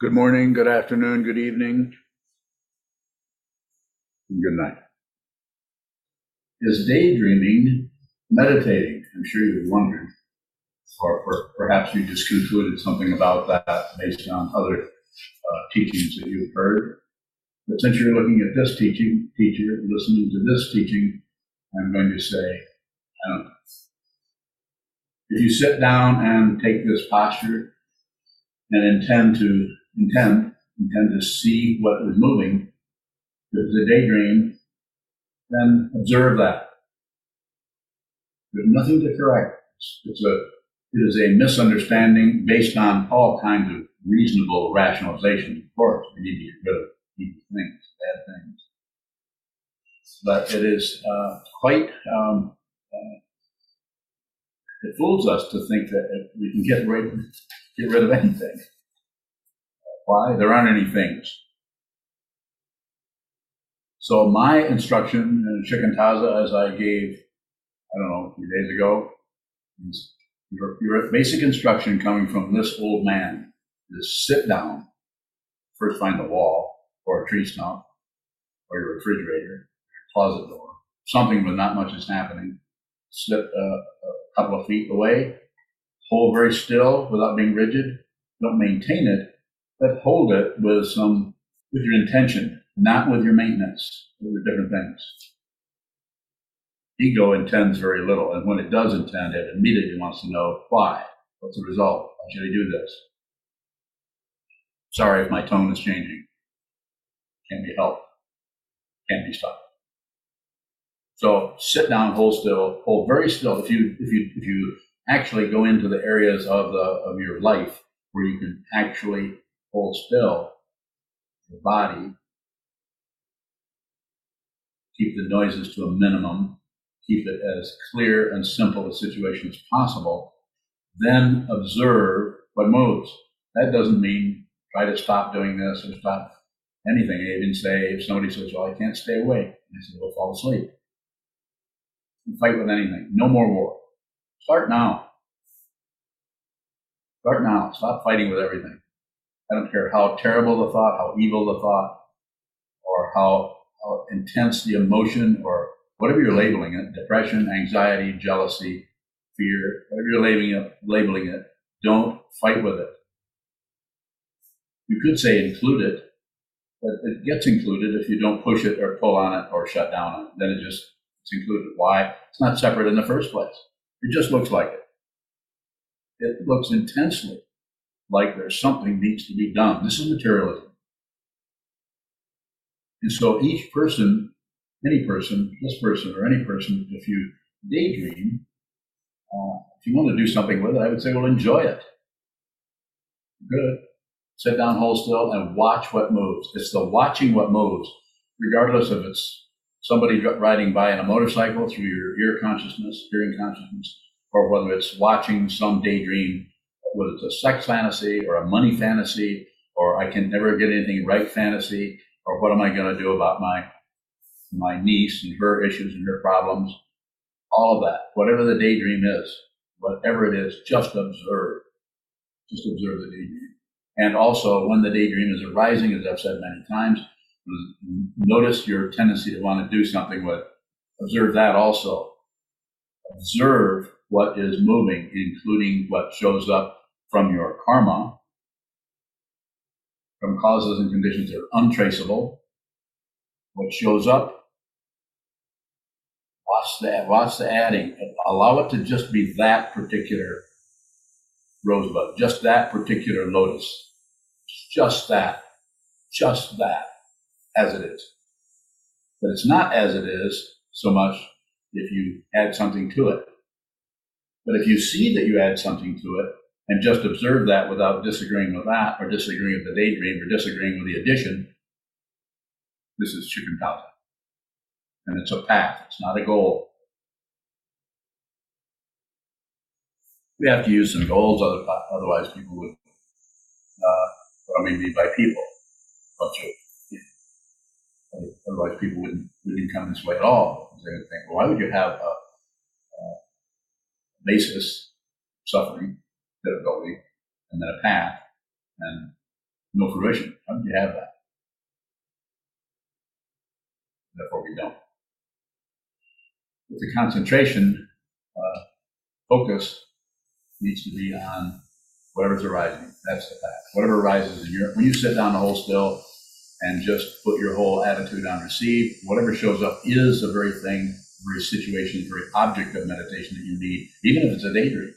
Good morning, good afternoon, good evening, good night. Is daydreaming meditating? I'm sure you've wondered, or, or perhaps you just concluded something about that based on other uh, teachings that you've heard. But since you're looking at this teaching, teacher, listening to this teaching, I'm going to say, I don't know. If you sit down and take this posture and intend to intend intend to see what is moving, if it's a daydream, then observe that. There's nothing to correct. It's, it's a it is a misunderstanding based on all kinds of reasonable rationalizations. Of course, we need to get rid of things, bad things. But it is uh, quite um, uh, it fools us to think that we can get rid get rid of anything. Why? There aren't any things. So my instruction in Shikantaza, as I gave, I don't know, a few days ago, is your, your basic instruction coming from this old man is sit down, first find a wall or a tree stump or your refrigerator, your closet door, something where not much is happening. Slip a couple of feet away, hold very still without being rigid. Don't maintain it, but hold it with some, with your intention, not with your maintenance. Those are different things. Ego intends very little, and when it does intend, it immediately wants to know why. What's the result? Why should I do this? Sorry if my tone is changing. Can't be helped. Can't be stopped. So sit down, hold still, hold very still. If you if you if you actually go into the areas of the of your life where you can actually hold still your body, keep the noises to a minimum, keep it as clear and simple a situation as possible, then observe what moves. That doesn't mean try to stop doing this or stop anything. I even say if somebody says, Well, I can't stay awake, I say, Well, fall asleep. And fight with anything. No more war. Start now. Start now. Stop fighting with everything. I don't care how terrible the thought, how evil the thought, or how, how intense the emotion, or whatever you're labeling it depression, anxiety, jealousy, fear, whatever you're labeling it, labeling it don't fight with it. You could say include it, but it gets included if you don't push it or pull on it or shut down on it. Then it just it's included. Why? It's not separate in the first place. It just looks like it. It looks intensely like there's something needs to be done. This is materialism. And so each person, any person, this person or any person, if you daydream, uh, if you want to do something with it, I would say, well, enjoy it. Good. Sit down, hold still, and watch what moves. It's the watching what moves, regardless of it's somebody riding by in a motorcycle through your ear consciousness, hearing consciousness, or whether it's watching some daydream whether it's a sex fantasy or a money fantasy or I can never get anything right fantasy or what am I going to do about my my niece and her issues and her problems, all of that, whatever the daydream is, whatever it is, just observe, just observe the daydream. And also, when the daydream is arising, as I've said many times, notice your tendency to want to do something with. Observe that also. Observe what is moving, including what shows up from your karma, from causes and conditions that are untraceable. What shows up, watch watch the adding. Allow it to just be that particular rosebud, just that particular lotus, just that, just that, as it is. But it's not as it is so much if you add something to it. But if you see that you add something to it, and just observe that without disagreeing with that or disagreeing with the daydream or disagreeing with the addition, this is Shikantaza. And it's a path, it's not a goal. We have to use some goals, otherwise people would, uh, what I mean by people, otherwise people wouldn't, wouldn't come this way at all. They would think, well, why would you have a, a basis suffering difficulty, and then a path. And no fruition. How do you have that? Therefore, we don't. With the concentration, uh, focus needs to be on whatever's arising. That's the fact. Whatever arises in your, when you sit down to hold still and just put your whole attitude on receive, whatever shows up is the very thing, very situation, the very object of meditation that you need, even if it's a daydream,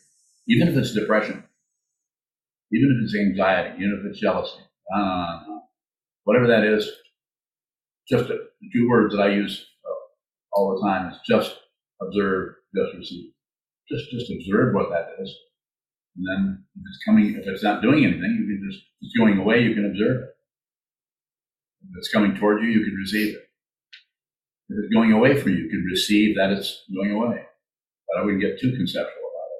even if it's depression, even if it's anxiety, even if it's jealousy, uh, whatever that is, just the two words that I use uh, all the time is just observe, just receive. Just, just observe what that is. And then if it's coming, if it's not doing anything, you can just, it's going away, you can observe it. If it's coming toward you, you can receive it. If it's going away from you, you can receive that it's going away. But I wouldn't get too conceptual about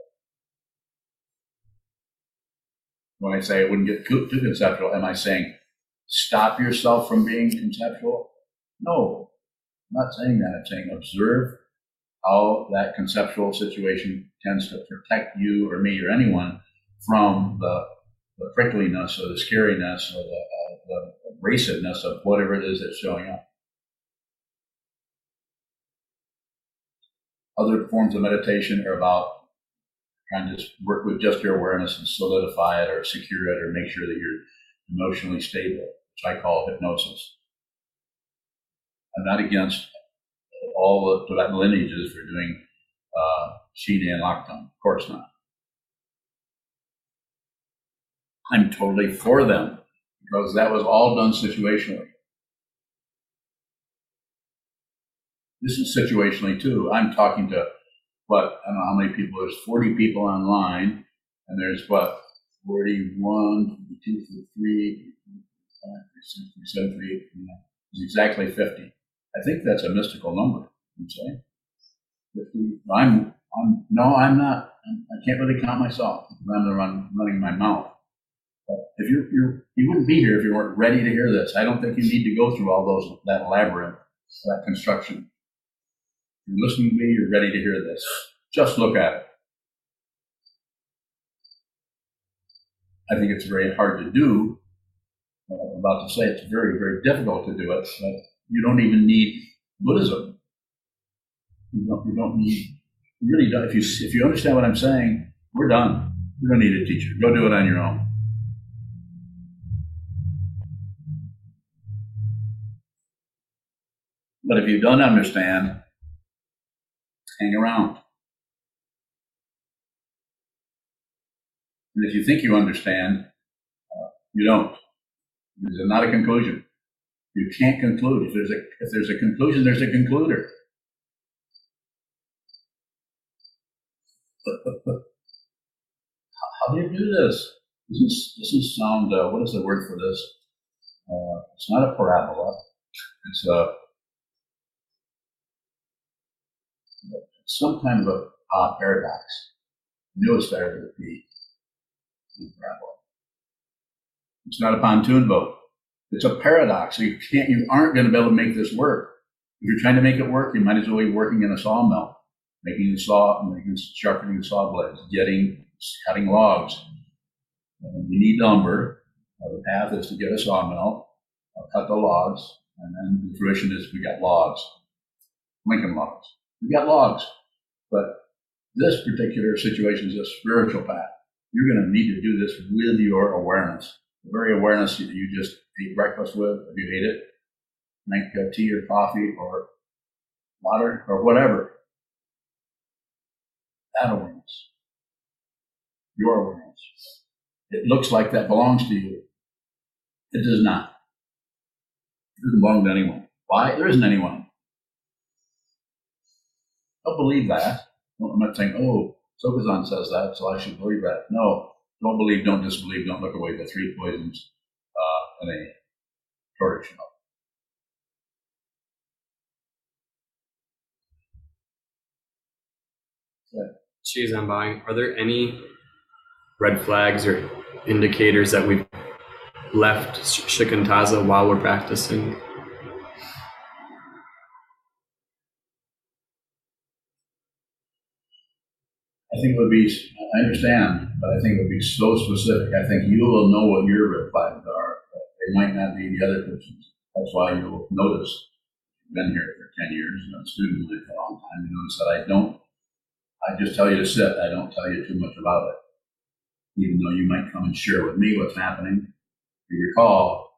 it. When I say I wouldn't get too, too conceptual, am I saying stop yourself from being conceptual? No, I'm not saying that. I'm saying observe how that conceptual situation tends to protect you or me or anyone from the, the prickliness or the scariness or the, uh, the abrasiveness of whatever it is that's showing up. Other forms of meditation are about trying to work with just your awareness and solidify it or secure it or make sure that you're emotionally stable, which I call hypnosis. I'm not against all the lineages for doing uh, Shine and Laktam. Of course not. I'm totally for them because that was all done situationally. This is situationally too. I'm talking to what I don't know how many people. There's 40 people online, and there's what 41, 42, 43, 45, 46, 47, 48. 49. It's exactly 50. I think that's a mystical number. I'm saying 50. I'm, I'm no, I'm not. I can't really count myself. I'm run, running my mouth. But if you're, you're, you wouldn't be here if you weren't ready to hear this. I don't think you need to go through all those that labyrinth, that construction. You're listening to me, you're ready to hear this. Just look at it. I think it's very hard to do. I'm about to say it's very, very difficult to do it, but you don't even need Buddhism. You don't, you don't need, you really don't. If you, if you understand what I'm saying, we're done. You don't need a teacher. Go do it on your own. But if you don't understand, hang around. And if you think you understand, uh, you don't. There's not a conclusion. You can't conclude. If there's a if there's a conclusion, there's a concluder. How do you do this? Doesn't doesn't sound. Uh, what is the word for this? Uh, it's not a parabola. It's a some kind of a uh, paradox. I knew it started with P. It's not a pontoon boat. It's a paradox. You can't, you aren't going to be able to make this work. If you're trying to make it work, you might as well be working in a sawmill, making the saw, making, sharpening the saw blades, getting, cutting logs. And we need lumber. Uh, the path is to get a sawmill, uh, cut the logs, and then the fruition is we got logs, Lincoln logs. We got logs. But this particular situation is a spiritual path. You're going to need to do this with your awareness. The very awareness that you just ate breakfast with, if you ate it, make tea or coffee or water or whatever. That awareness. Your awareness. It looks like that belongs to you. It does not. It doesn't belong to anyone. Why? There isn't anyone. Don't believe that. I'm not saying, oh, Sokuzan says that, so I should believe that. No, don't believe, don't disbelieve, don't look away. The three poisons uh, in a tortoise shell. Chizambang, are there any red flags or indicators that we've left shikantaza while we're practicing? I think it would be, I understand, but I think it would be so specific. I think you will know what your red flags are. They might not be the other person's. That's why you'll notice, I've been here for ten years, and I'm a student it for a long time, you notice that I don't, I just tell you to sit, I don't tell you too much about it. Even though you might come and share with me what's happening, if you recall,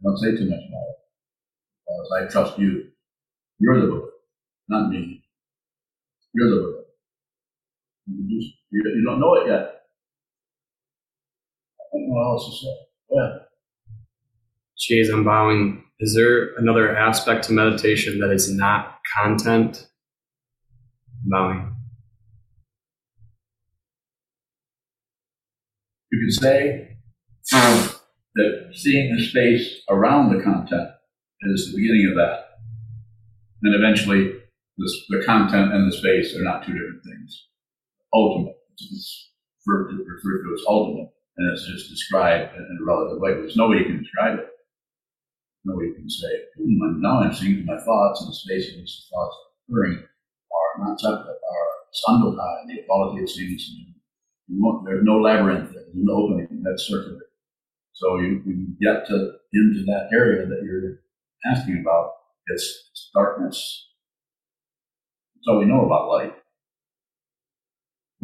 I don't say too much about it. Because I trust you. You're the Buddha, not me. You're the Buddha. You, just, you, you don't know it yet. I think what else to say? Yeah. Jeez, I'm bowing. Is there another aspect to meditation that is not content? Bowing. You could say that seeing the space around the content is the beginning of that. And eventually, this, the content and the space are not two different things. Ultimate. It's referred to, as ultimate, and it's just described in a relative way. There's no way you can describe it. Nobody can say, hmm, now I'm seeing my thoughts and the space in which the thoughts are occurring are not separate, are sandokai, the equality of things. There's no labyrinth, there's no opening, that's circular. So you, you get to into that area that you're asking about, it's, it's darkness. That's all we know about light.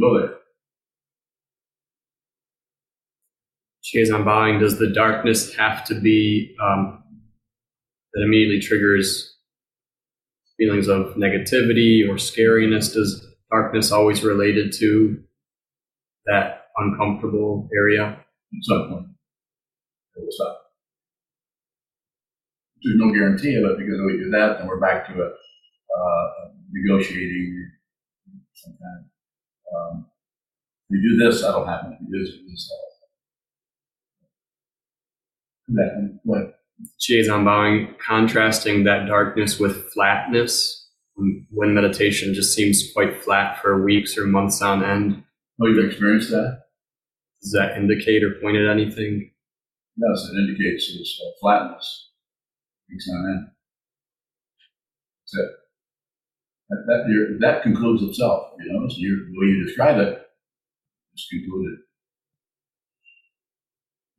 Go there. Jeez, I'm bowing. Does the darkness have to be um, that immediately triggers feelings of negativity or scariness? Does darkness always related to that uncomfortable area? At some point, it will stop. There's no guarantee of it because if we do that, then we're back to a uh, negotiating some kind. Um, if you do this, that'll happen. If you do this, this that'll happen. Jeez, I'm bowing. Contrasting that darkness with flatness when, meditation just seems quite flat for weeks or months on end. Oh, you've experienced that? Does that indicate or point at anything? Yes, it indicates uh, flatness. Weeks on end. That's it. That, that, that concludes itself, you know, so you, the way you describe it, it's concluded.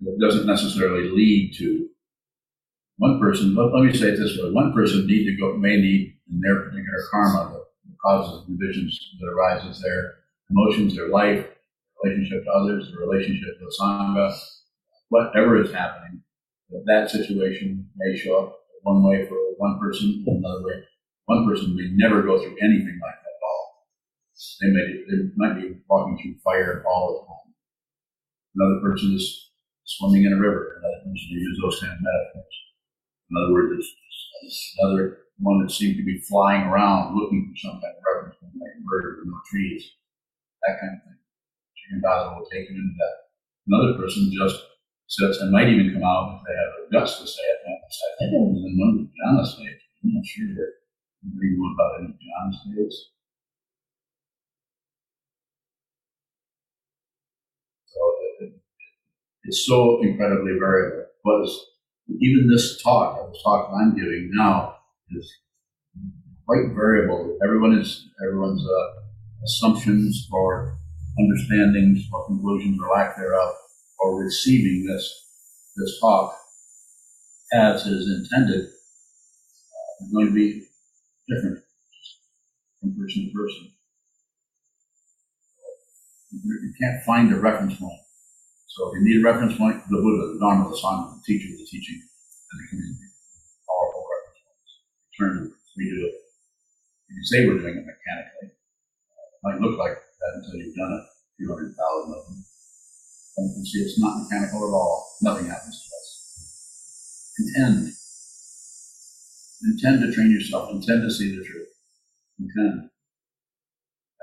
It doesn't necessarily lead to one person, let, let me say it this way, one person need to go, may need in their particular karma, the the causes and divisions that arises there, emotions, their life, relationship to others, the relationship to the Sangha, whatever is happening, that that situation may show up one way for one person, another way. One person may never go through anything like that at all. They may, they might be walking through fire all the time. Another person is swimming in a river, another person to use those kind of metaphors. In other words, it's, it's another one that seems to be flying around looking for some kind of reference, like a bird with no trees, that kind of thing. Shikantaza will take him into that. Another person just sits and might even come out if they have the guts to say it. I think it was in one of the. I'm not sure anybody knew about any jhana states. So it, it, it's so incredibly variable. But even this talk, this talk I'm giving now, is quite variable. Everyone is everyone's uh, assumptions or understandings or conclusions or lack thereof or receiving this this talk as is intended uh, is going to be different from person to person. You you can't find a reference point. So if you need a reference point, the Buddha, the Dharma, the Sangha, the teacher, the teaching, and the community, powerful reference points. Turn we do it. You can say we're doing it mechanically. It might look like that until you've done it, a few hundred thousand of them. And you can see it's not mechanical at all. Nothing happens to us. Intend. Intend to train yourself. Intend to see the truth. Intend.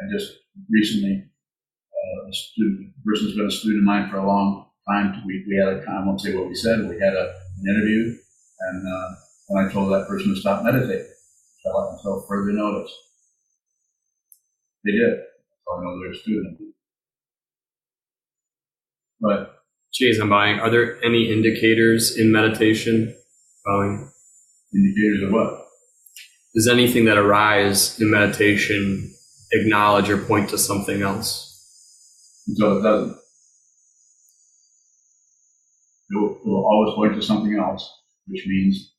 I just recently, uh, a student, a person's been a student of mine for a long time. We, we had a, I won't say what we said, we had a, an interview, and, uh, and I told that person to stop meditating until, further notice. They did. So I know they're a student. But Jeez, I'm buying. Are there any indicators in meditation? Bowing. Indicators of what? Does anything that arise in meditation acknowledge or point to something else? Until it doesn't. it will, it will always point to something else, which means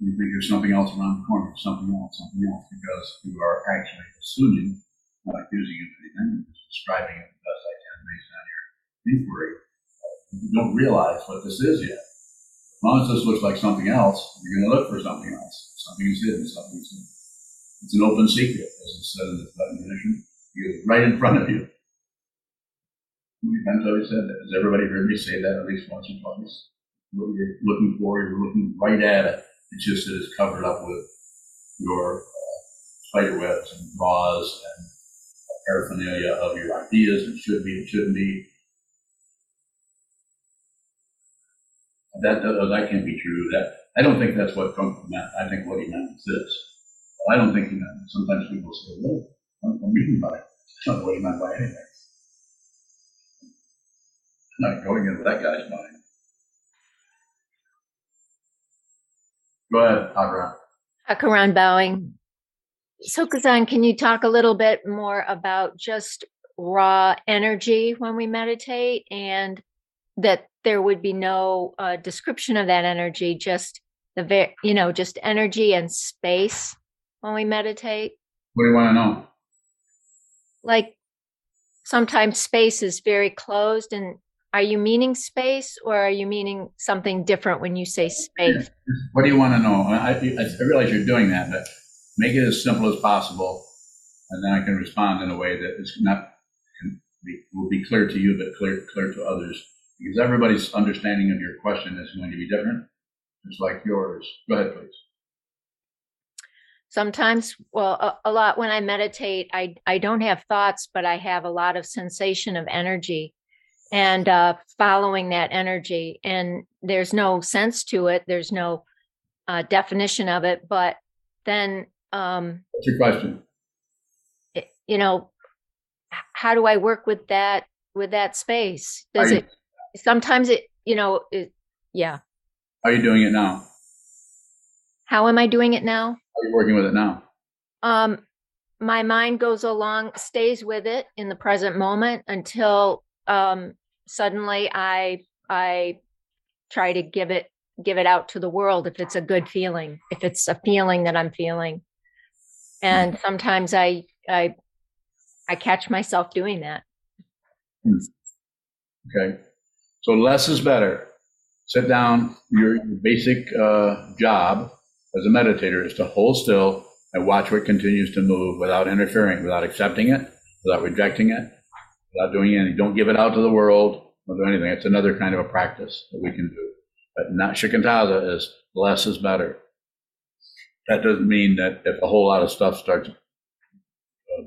you think there's something else around the corner, something else, something else, because you are actually assuming, not accusing you of anything, just describing it the best I can based on your inquiry. You don't realize what this is yet. As long as this looks like something else, you're going to look for something else. Something is hidden, something is hidden. It's an open secret, as it said in the definition. It's right in front of you. How many times have I said that? Has everybody heard me say that at least once or twice? What you're looking for, you're looking right at it. It's just that it's covered up with your uh, spider webs and gauze and paraphernalia of your ideas and should be and shouldn't be. That, that, that can't be true. That I don't think that's what Trump meant. I think what he meant is this. Well, I don't think he meant. Sometimes people say, "Well, I'm, I'm reading by it." I don't what he meant by anything. I'm not going into that guy's mind. Go ahead, Agra. Akaran uh, bowing. Sokuzan, can you talk a little bit more about just raw energy when we meditate and that there would be no uh, description of that energy, just the very, you know, just energy and space when we meditate? What do you want to know? Like sometimes space is very closed and are you meaning space or are you meaning something different when you say space? What do you want to know? I, I, I realize you're doing that, but make it as simple as possible, and then I can respond in a way that is not can be, will be clear to you, but clear clear to others, because everybody's understanding of your question is going to be different, just like yours. Go ahead, please. Sometimes, well, a, a lot when I meditate, I I don't have thoughts, but I have a lot of sensation of energy and uh, following that energy. And there's no sense to it. There's no uh, definition of it. But then, um, what's your question? It, you know, how do I work with that with that space? Does it? Sometimes it, you know, it, yeah. How are you doing it now? How am I doing it now? How are you working with it now? Um, my mind goes along, stays with it in the present moment until um, suddenly I I try to give it give it out to the world if it's a good feeling, if it's a feeling that I'm feeling. And mm. sometimes I I I catch myself doing that. Hmm. Okay. So less is better. Sit down. Your basic uh, job as a meditator is to hold still and watch what continues to move without interfering, without accepting it, without rejecting it, without doing anything. Don't give it out to the world. Don't do anything. It's another kind of a practice that we can do. But not shikantaza is less is better. That doesn't mean that if a whole lot of stuff starts uh,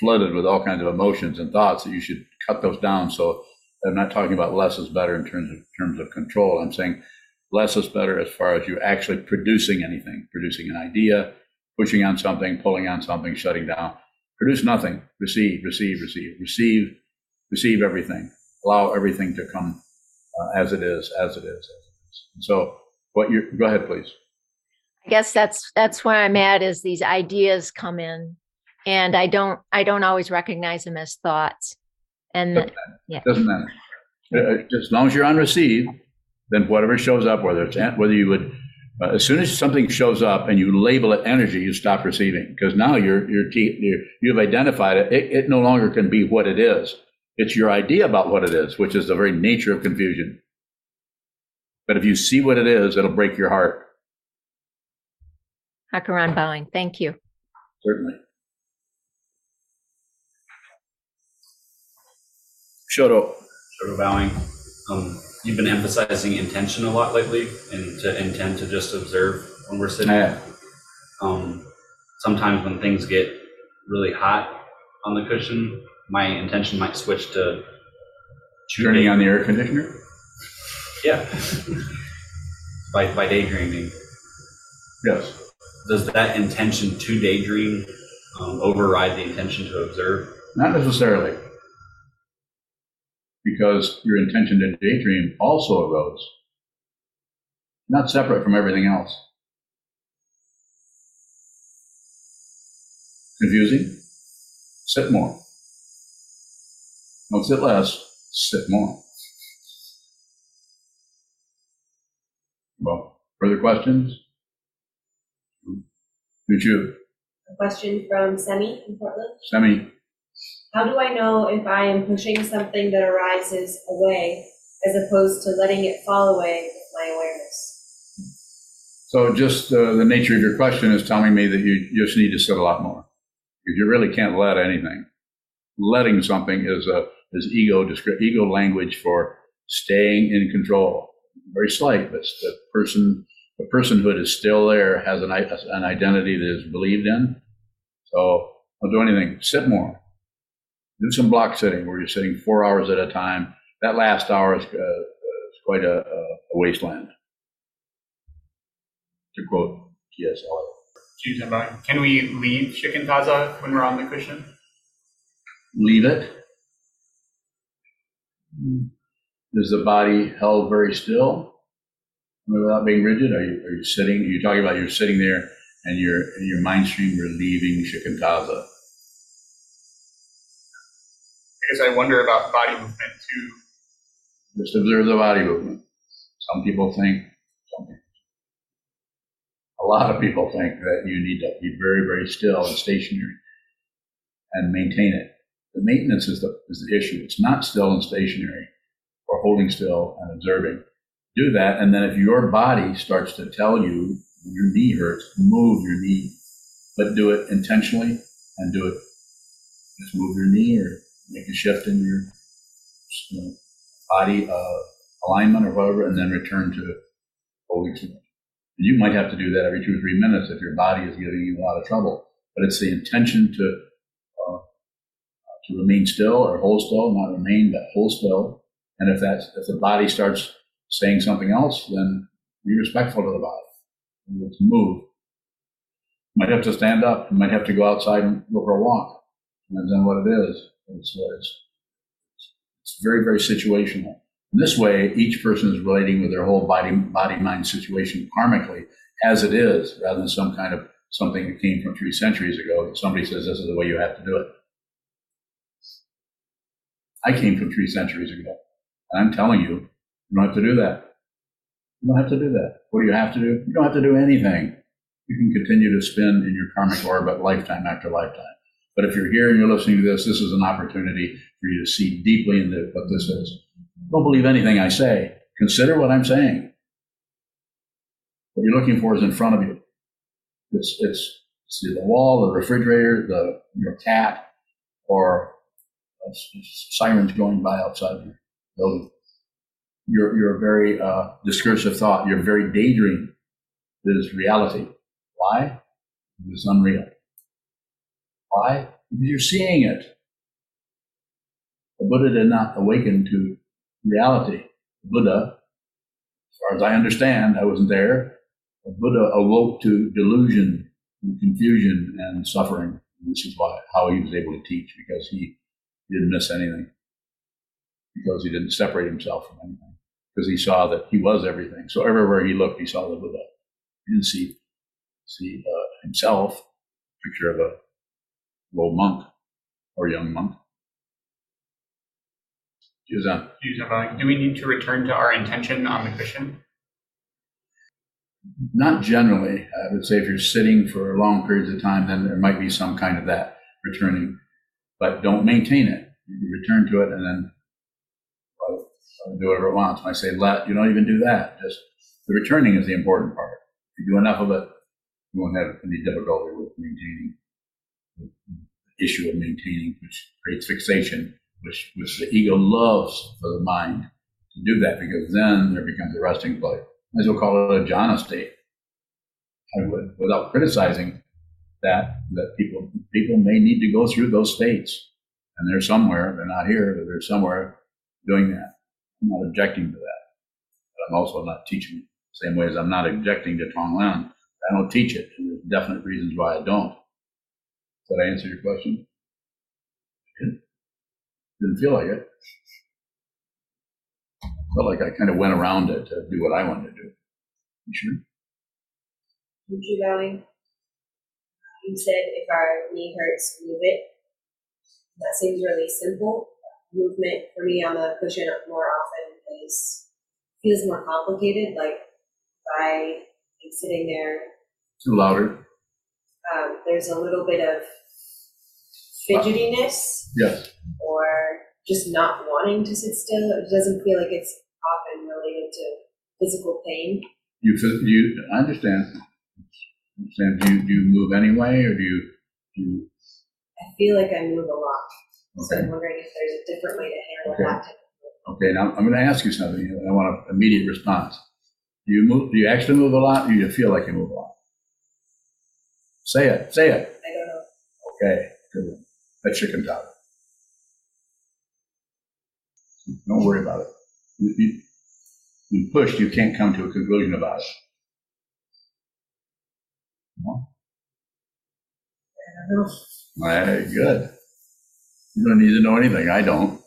flooded with all kinds of emotions and thoughts that you should cut those down. So I'm not talking about less is better in terms of terms of control. I'm saying less is better as far as you actually producing anything, producing an idea, pushing on something, pulling on something, shutting down. Produce nothing. Receive, receive, receive, receive, receive everything. Allow everything to come uh, as it is, as it is, as it is. So, what you go ahead, please. I guess that's that's where I'm at. Is these ideas come in, and I don't I don't always recognize them as thoughts. And doesn't yeah, doesn't matter. Uh, uh, as long as you're on receive, then whatever shows up, whether it's whether you would uh, as soon as something shows up and you label it energy, you stop receiving because now you're, you're, you're you've identified it. it. It no longer can be what it is. It's your idea about what it is, which is the very nature of confusion. But if you see what it is, it'll break your heart. Hakaran bowing. Thank you. Certainly. Shoto. Shoto bowing. Um, you've been emphasizing intention a lot lately and to intend to just observe when we're sitting. Yeah. Um, sometimes when things get really hot on the cushion, my intention might switch to turning on the air conditioner. Yeah. by by daydreaming. Yes. Does that intention to daydream um, override the intention to observe? Not necessarily because your intention to daydream also arose, not separate from everything else. Confusing? Sit more. Don't sit less, sit more. Well, further questions? Who's you? A question from Semi in Portland. Semi. How do I know if I am pushing something that arises away as opposed to letting it fall away with my awareness? so just uh, the nature of your question is telling me that you just need to sit a lot more. You really can't let anything. Letting something is a is ego ego language for staying in control. Very slight, but the person the personhood is still there, has an an identity that is believed in. So don't do anything. Sit more. Do some block sitting where you're sitting four hours at a time. That last hour is, uh, is quite a, a wasteland. To quote T.S. Eliot. Choose and bind. Can we leave shikantaza when we're on the cushion? leave it? Is the body held very still without being rigid? Are you, are you sitting? Are you talking about you're sitting there and your in your mind stream you're leaving shikantaza? Because I wonder about body movement too. Just observe the body movement. Some people think, a lot of people think that you need to be very, very still and stationary and maintain it. The maintenance is the, is the issue. It's not still and stationary or holding still and observing. Do that, and then if your body starts to tell you your knee hurts, move your knee, but do it intentionally and do it. Just move your knee or make a shift in your you know, body uh, alignment or whatever, and then return to holding still. You might have to do that every two or three minutes if your body is giving you a lot of trouble. But it's the intention to uh, to remain still or hold still, not remain, but hold still. And if that's if the body starts saying something else, then be respectful to the body. And let's move. You might have to stand up. You might have to go outside and go for a walk. Depends on what it is. It's, it's, it's very, very situational. In this way, each person is relating with their whole body, body, mind situation karmically as it is, rather than some kind of something that came from three centuries ago that somebody says this is the way you have to do it. I came from three centuries ago. And I'm telling you, you don't have to do that. You don't have to do that. What do you have to do? You don't have to do anything. You can continue to spin in your karmic orbit lifetime after lifetime. But if you're here and you're listening to this, this is an opportunity for you to see deeply into what this is. Don't believe anything I say. Consider what I'm saying. What you're looking for is in front of you. It's, it's, it's the wall, the refrigerator, the, your cat, or sirens going by outside your building. You're, a very uh, discursive thought. You're very daydream. Is reality. Why? It's unreal. Why? Because you're seeing it. The Buddha did not awaken to reality. The Buddha, as far as I understand, I wasn't there. The Buddha awoke to delusion and confusion and suffering. And this is why how he was able to teach because he didn't miss anything. Because he didn't separate himself from anything. Because he saw that he was everything. So everywhere he looked, he saw the Buddha. He didn't see see uh, himself. Picture of a low monk or young monk. Juzan. Choose. Uh, do we need to return to our intention on the cushion? Not generally. I would say if you're sitting for long periods of time, then there might be some kind of that returning, but don't maintain it. You return to it and then well, do whatever it wants. When I say let, you don't even do that. Just the returning is the important part. If you do enough of it, you won't have any difficulty with maintaining issue of maintaining, which creates fixation, which, which the ego loves for the mind to do that because then there becomes a resting place. Might as well call it a jhana state. I would, without criticizing that, that people people may need to go through those states, and they're somewhere. They're not here, but they're somewhere doing that. I'm not objecting to that, but I'm also not teaching it. Same way as I'm not objecting to Tonglen. I don't teach it, and there's definite reasons why I don't. Did I answer your question? Didn't, didn't feel like it. Felt like I kind of went around it to do what I wanted to do. You sure? Muchu bowing. Uh, you said if our knee hurts, move it. That seems really simple. Movement for me on the cushion more often is feels more complicated. Like if I am sitting there, Too Louder. Um, there's a little bit of fidgetiness Yes. or just not wanting to sit still. It doesn't feel like it's often related to physical pain. You, you, I understand. Understand, do you, do you move anyway, or do you, do you, I feel like I move a lot. So okay, I'm wondering if there's a different way to handle Okay. that okay, now I'm gonna ask you something, I want an immediate response. Do you move, do you actually move a lot, or do you feel like you move a lot? Say it, say it. I don't know. Okay, good. That's chicken talk. Don't worry about it. You, you, when pushed, you can't come to a conclusion about it. No? I don't know. All right, good. You don't need to know anything. I don't.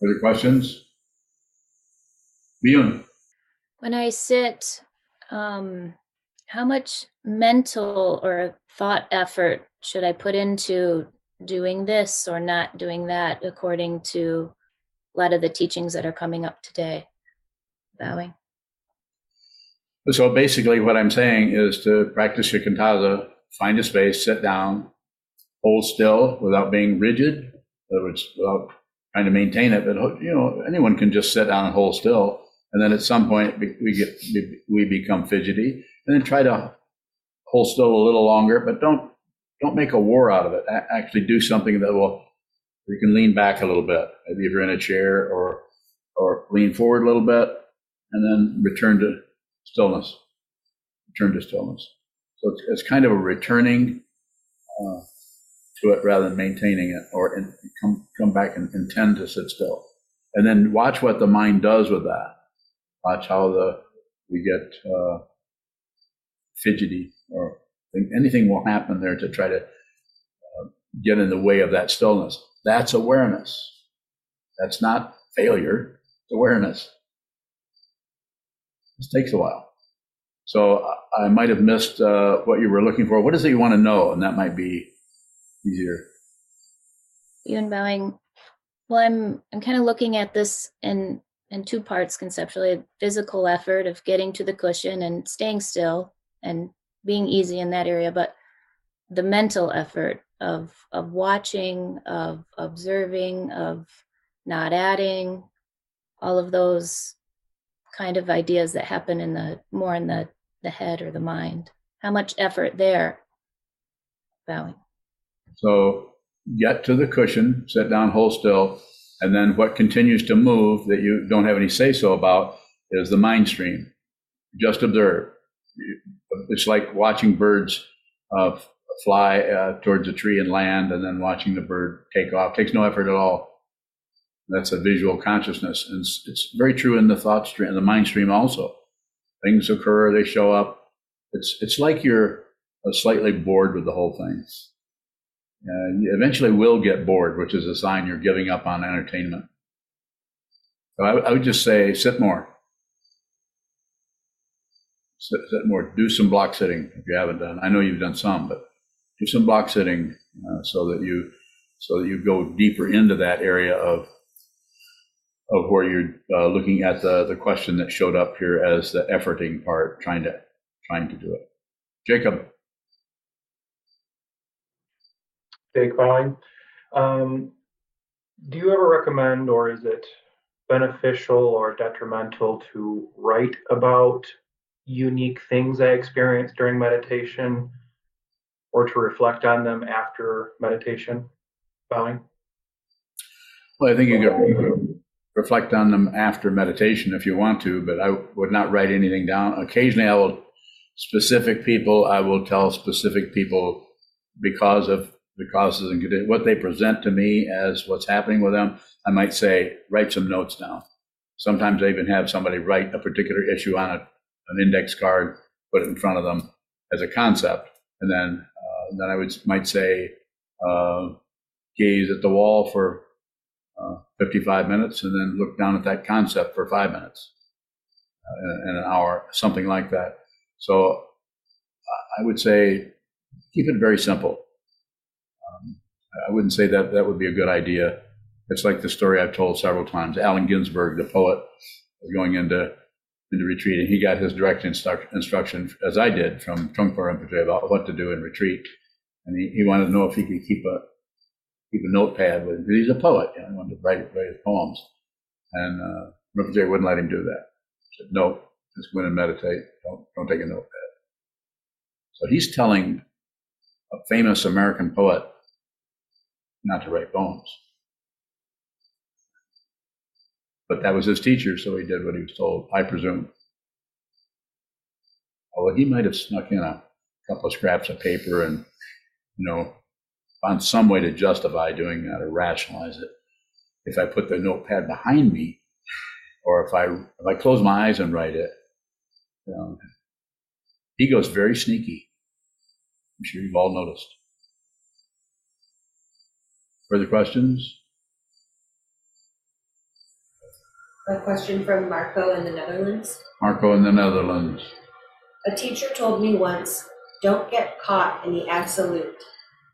Further questions? Bjorn? When I sit, um, how much mental or thought effort should I put into doing this or not doing that according to a lot of the teachings that are coming up today? Bowing. So basically, what I'm saying is to practice shikantaza, find a space, sit down, hold still without being rigid, in other words, without trying to maintain it. But you know, anyone can just sit down and hold still, and then at some point we get we become fidgety, and then try to hold still a little longer, but don't don't make a war out of it. Actually, do something that will you can lean back a little bit. Maybe if you're in a chair, or or lean forward a little bit, and then return to stillness. Return to stillness. So it's, it's kind of a returning uh, to it rather than maintaining it, or in, come come back and intend to sit still, and then watch what the mind does with that. Watch how the we get uh, fidgety, or anything will happen there to try to uh, get in the way of that stillness. That's awareness. That's not failure. It's awareness. This takes a while. So I- might have missed uh, what you were looking for. What is it you want to know? And that might be easier. You and bowing. Well, I'm I'm kind of looking at this in in two parts conceptually: physical effort of getting to the cushion and staying still and being easy in that area, but the mental effort of of watching, of observing, of not adding, all of those kind of ideas that happen in the more in the the head or the mind. How much effort there? Bowing. So get to the cushion, sit down, hold still, and then what continues to move that you don't have any say so about is the mind stream. Just observe. It's like watching birds uh, fly uh, towards a tree and land, and then watching the bird take off. takes no effort at all. That's a visual consciousness, and it's, it's very true in the thought stream, in the mind stream also. Things occur, they show up. It's it's like you're uh, slightly bored with the whole thing. Uh, you eventually will get bored, which is a sign you're giving up on entertainment. So I, I would just say sit more. Sit, sit more. Do some block sitting if you haven't done. I know you've done some, but do some block sitting uh, so that you so that you go deeper into that area of of where you're uh, looking at the the question that showed up here as the efforting part, trying to trying to do it. Jacob. Jake Bowing. Um, do you ever recommend, or is it beneficial or detrimental to write about unique things I experienced during meditation or to reflect on them after meditation? Bowing. Well, I think you could reflect on them after meditation if you want to, but I would not write anything down. Occasionally, I will specific people. I will tell specific people because of the causes and conditions, what they present to me as what's happening with them. I might say, write some notes down. Sometimes I even have somebody write a particular issue on a, an index card, put it in front of them as a concept, and then uh, then I would might say, uh, gaze at the wall for uh, 55 minutes and then look down at that concept for five minutes uh, and an hour, something like that. So I would say keep it very simple. Um, I wouldn't say that that would be a good idea. It's like the story I've told several times. Allen Ginsberg, the poet, was going into into retreat, and he got his direct instruct, instruction, as I did, from Trungpa Rinpoche about what to do in retreat. And he, he wanted to know if he could keep a keep a notepad with. Because he's a poet, you know, he wanted to write write his poems, and uh, Rinpoche wouldn't let him do that. He said, "No, just go in and meditate. Don't don't take a notepad." So he's telling a famous American poet not to write poems. But that was his teacher, so he did what he was told, I presume. Although he might have snuck in a couple of scraps of paper and, you know, found some way to justify doing that or rationalize it. If I put the notepad behind me, or if I if I close my eyes and write it, you know, he goes very sneaky. I'm sure you've all noticed. Further questions? A question from Marco in the Netherlands. Marco in the Netherlands. A teacher told me once, don't get caught in the absolute.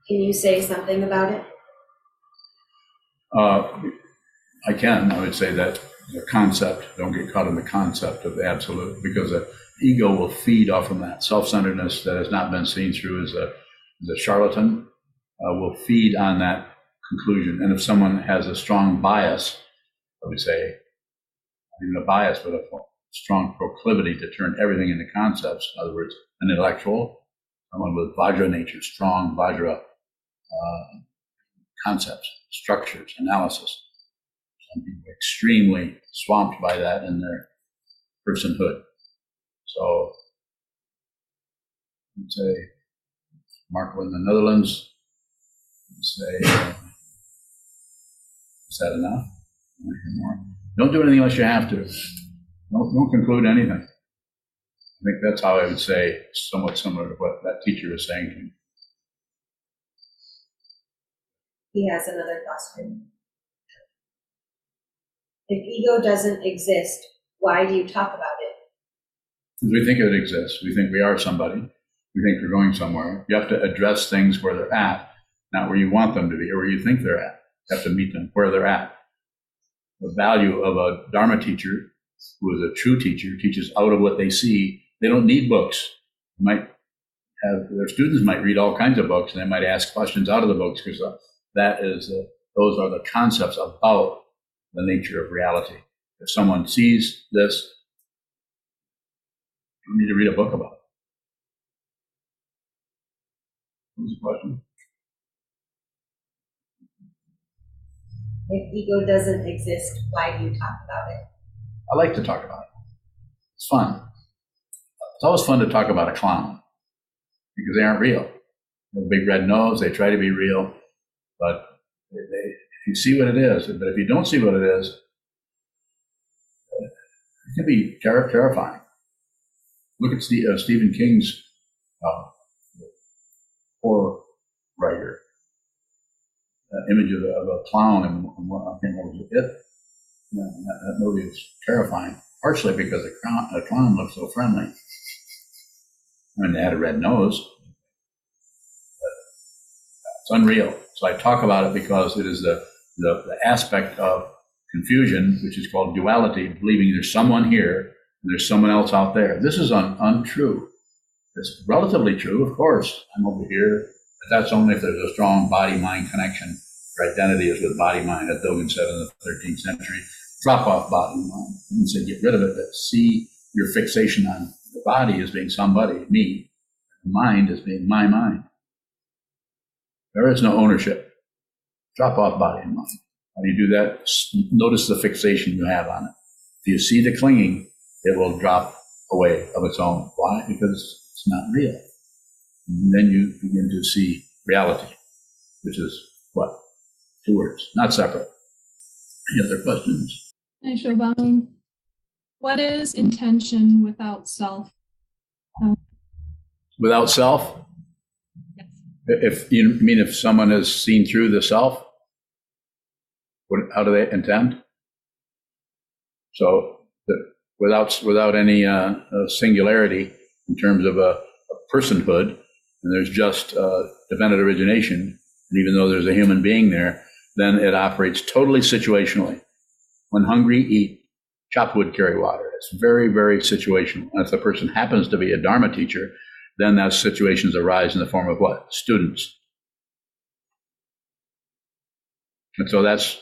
Can you say something about it? Uh, I can. I would say that the concept, don't get caught in the concept of the absolute, because the ego will feed off from that. Self centeredness that has not been seen through as a, as a charlatan uh, will feed on that conclusion. And if someone has a strong bias, I would say, even a bias, but a strong proclivity to turn everything into concepts, in other words, an intellectual, someone with Vajra nature, strong Vajra uh, concepts, structures, analysis. Some people are extremely swamped by that in their personhood. So, I'd say, Marco in the Netherlands, I'd say, uh, is that enough? More? Don't do anything unless you have to. Don't, don't conclude anything. I think that's how I would say, somewhat similar to what that teacher was saying to me. He has another question. If ego doesn't exist, why do you talk about it? Because we think it exists. We think we are somebody. We think we're going somewhere. You have to address things where they're at, not where you want them to be or where you think they're at. You have to meet them where they're at. The value of a Dharma teacher who is a true teacher teaches out of what they see. They don't need books. You might have their students might read all kinds of books and they might ask questions out of the books because that is uh, those are the concepts about the nature of reality. If someone sees this, you need to read a book about it. What was the question? If ego doesn't exist, why do you talk about it? I like to talk about it. It's fun. It's always fun to talk about a clown because they aren't real. They have a big red nose. They try to be real, but they, if you see what it is, but if you don't see what it is, it can be ter- terrifying. Look at Steve, uh, Stephen King's uh, horror writer uh, image of a, of a clown and, and what, I think what was it? That, that, movie is terrifying, partially because a clown, the clown looks so friendly. I mean, they had a red nose. it's unreal. So I talk about it because it is the, the, the aspect of confusion, which is called duality, believing there's someone here and there's someone else out there. This is un, untrue. It's relatively true, of course. I'm over here, but that's only if there's a strong body mind connection. Your identity is with body mind, as Dogen said in the 13th century. Drop off body mind. And said, get rid of it, but see your fixation on the body as being somebody, me. The mind as being my mind. There is no ownership. Drop off body and mind. How do you do that? Notice the fixation you have on it. If you see the clinging, it will drop away of its own. Why? Because it's not real. And then you begin to see reality, which is what? Two words, not separate. Any other questions? Shobhan. What is intention without self? Um, without self? Yes. If you mean if someone has seen through the self, what, how do they intend? So the, without without any uh, uh, singularity in terms of a, a personhood, and there's just uh, dependent origination, and even though there's a human being there, then it operates totally situationally. When hungry, eat. chop wood, carry water. It's very, very situational. And if the person happens to be a Dharma teacher, then those situations arise in the form of what? Students. And so that's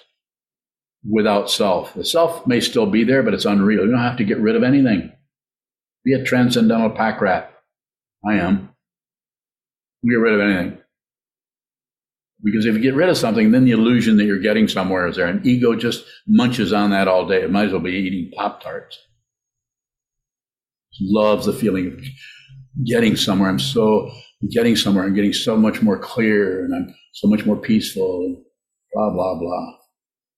without self. The self may still be there, but it's unreal. You don't have to get rid of anything. Be a transcendental pack rat. I am. Get rid of anything. Because if you get rid of something, then the illusion that you're getting somewhere is there. And ego just munches on that all day. It might as well be eating Pop Tarts. Loves the feeling of getting somewhere. I'm so getting somewhere. I'm getting so much more clear and I'm so much more peaceful blah, blah, blah.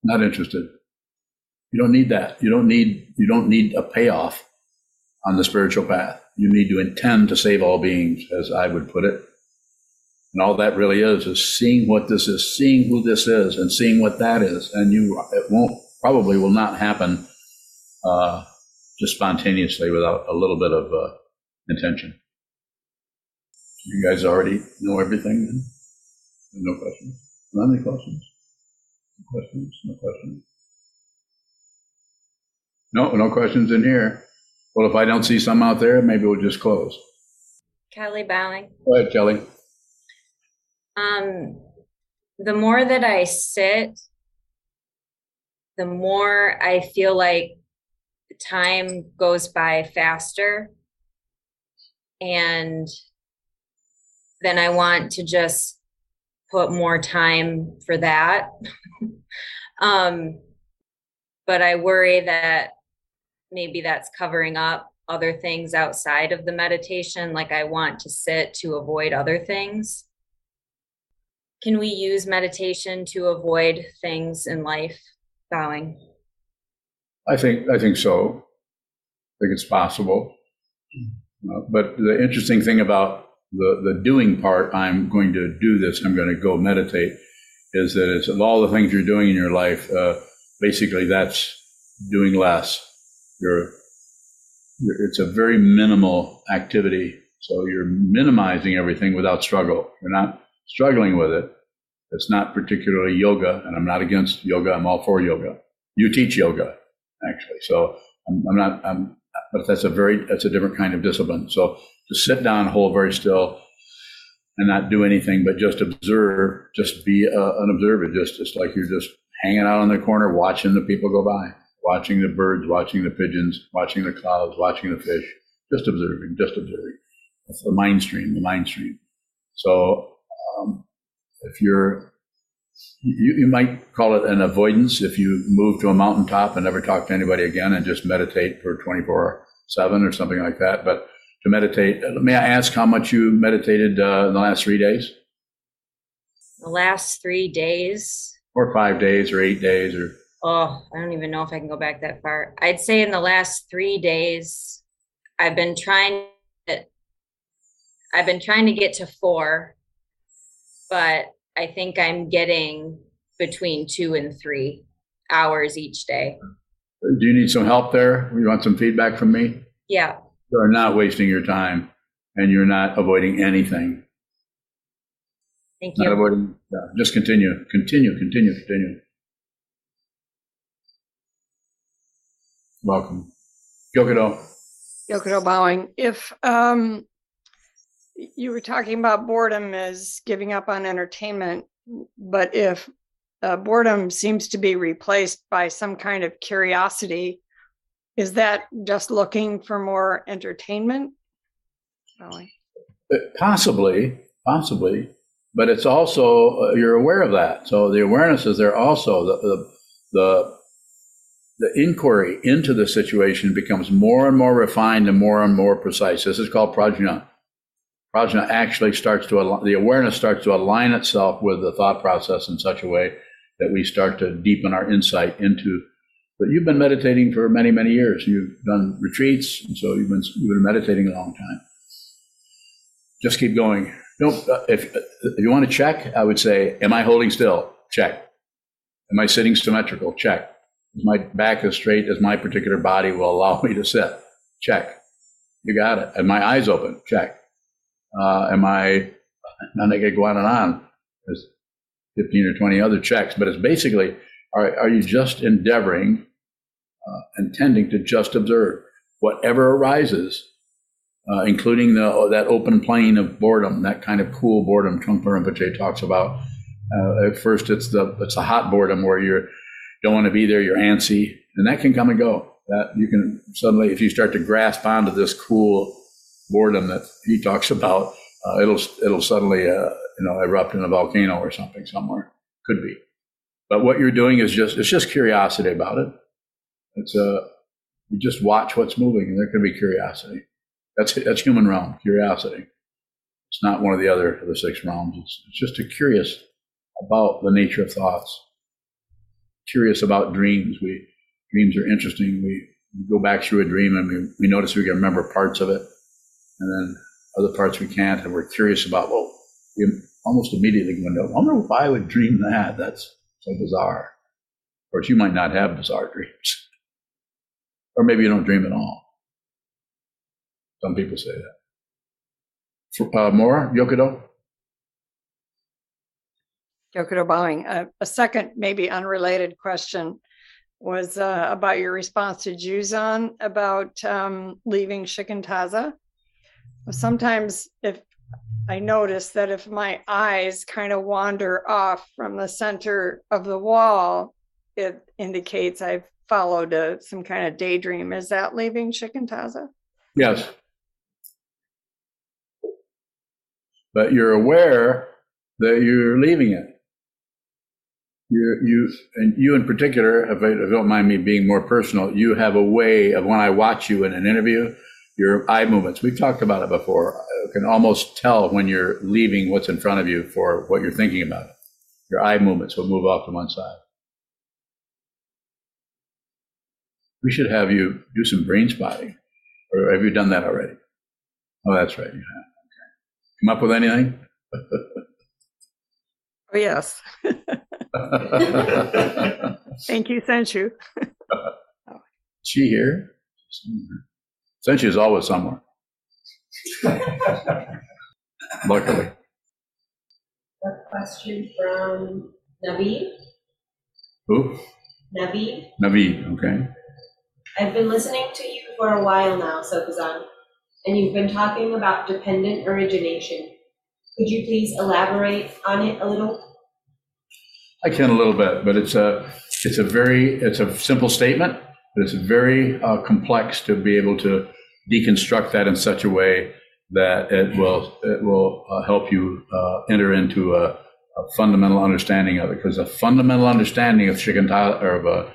Not interested. You don't need that. You don't need, you don't need a payoff on the spiritual path. You need to intend to save all beings, as I would put it. And all that really is is seeing what this is, seeing who this is, and seeing what that is. And you, it won't probably will not happen uh, just spontaneously without a little bit of uh, intention. You guys already know everything. Then? No questions. Not any questions. No questions. No questions. No, no questions in here. Well, if I don't see some out there, maybe we'll just close. Kelly Bowing. Go ahead, Kelly. Um, the more that I sit, the more I feel like time goes by faster. And then I want to just put more time for that. um, but I worry that maybe that's covering up other things outside of the meditation. Like I want to sit to avoid other things. Can we use meditation to avoid things in life? Bowing. I think I think so. I think it's possible. Uh, but the interesting thing about the the doing part, I'm going to do this. I'm going to go meditate. Is that it's of all the things you're doing in your life, uh, basically that's doing less. You're it's a very minimal activity, so you're minimizing everything without struggle. You're not struggling with it. It's not particularly yoga, and I'm not against yoga. I'm all for yoga. You teach yoga, actually. So I'm, I'm not, I'm, but that's a very, that's a different kind of discipline. So to sit down, hold very still, and not do anything, but just observe, just be an observer, just, just like you're just hanging out on the corner, watching the people go by, watching the birds, watching the pigeons, watching the clouds, watching the fish, just observing, just observing. That's the mind stream, the mind stream. So um, if you're you, you might call it an avoidance if you move to a mountaintop and never talk to anybody again and just meditate for 24 7 or something like that but to meditate may i ask how much you meditated uh, in the last three days The last three days. or five days or eight days or Oh, I don't even know if I can go back that far. I'd say in the last three days, I've been trying to, I've been trying to get to four, but I think I'm getting between two and three hours each day. do you need some help there you want some feedback from me Yeah. you are not wasting your time and you're not avoiding anything Thank you. not you. avoiding yeah, just continue continue continue continue welcome Gyokudo. Yokodo bowing. If um, you were talking about boredom as giving up on entertainment, but if uh, boredom seems to be replaced by some kind of curiosity, is that just looking for more entertainment? Bowing. Uh, Possibly, possibly, but it's also uh, you're aware of that. So the awareness is there also. The the the, the inquiry into the situation becomes more and more refined and more and more precise. This is called prajna. Prajna actually starts to al- the awareness starts to align itself with the thought process in such a way that we start to deepen our insight into. But you've been meditating for many many years. You've done retreats, and so you've been you've been meditating a long time just keep going. Don't, uh, if, if you want to check, I would say, am I holding still? Check. Am I sitting symmetrical? Check. Is my back as straight as my particular body will allow me to sit? Check. You got it. And my eyes open? Check. Uh, am I, and I could go on and on. There's 15 or 20 other checks, but it's basically, are, are you just endeavoring uh, intending to just observe whatever arises, uh, including the, that open plane of boredom, that kind of cool boredom Trungpa Rinpoche talks about. Uh, at first, it's the it's a hot boredom where you don't want to be there, you're antsy, and that can come and go. That you can suddenly, if you start to grasp onto this cool boredom that he talks about, uh, it'll it'll suddenly uh, you know erupt in a volcano or something somewhere. Could be, but what you're doing is just it's just curiosity about it. It's a you just watch what's moving, and there can be curiosity. That's that's human realm curiosity. It's not one of the other of the six realms. It's, it's just a curious about the nature of thoughts. Curious about dreams. We dreams are interesting. We, we go back through a dream and we, we notice we can remember parts of it, and then other parts we can't, and we're curious about. Well, we almost immediately go into. I wonder if I would dream that. That's so bizarre. Of course, you might not have bizarre dreams. Or maybe you don't dream at all. Some people say that. Uh, more, Yokodo? Yokodo Bowing. Uh, a second, maybe unrelated question was uh, about your response to Juzan about um, leaving Shikantaza. Sometimes, if I notice that if my eyes kind of wander off from the center of the wall, it indicates I've followed a, some kind of daydream. Is that leaving Shikantaza? Yes. But you're aware that you're leaving it. You, you, and you in particular, if I, if you don't mind me being more personal, you have a way of when I watch you in an interview, your eye movements. We've talked about it before. I can almost tell when you're leaving what's in front of you for what you're thinking about. Your eye movements will move off to one side. We should have you do some brain spotting. Or have you done that already? Oh, that's right. You have. Okay. Come up with anything? oh, yes. Thank you, Senshu. she here? Senshu is always somewhere. Luckily. A question from Naveed. Who? Naveed. Naveed, okay. I've been listening to you for a while now, Sokuzan, and you've been talking about dependent origination. Could you please elaborate on it a little? I can a little bit, but it's a it's a very it's a simple statement, but it's very uh, complex to be able to deconstruct that in such a way that it will it will uh, help you uh, enter into a, a, fundamental understanding of it. Because a fundamental understanding of Shikantaza or of a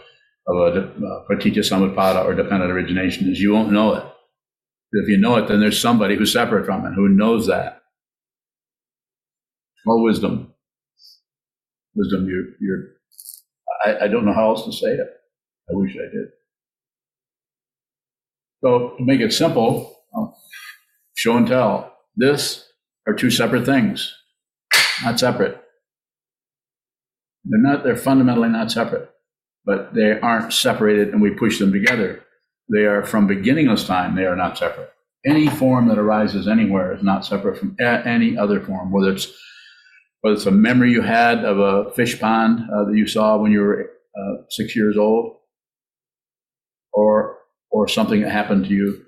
of a uh, pratitya samutpada or dependent origination is you won't know it. If you know it, then there's somebody who's separate from it who knows that. More wisdom. Wisdom, you're, you're I, I don't know how else to say it. I wish I did. So to make it simple, show and tell. This are two separate things, not separate. They're not, they're fundamentally not separate but they aren't separated and we push them together. They are from beginningless time, they are not separate. Any form that arises anywhere is not separate from any other form, whether it's whether it's a memory you had of a fish pond uh, that you saw when you were uh, six years old, or or something that happened to you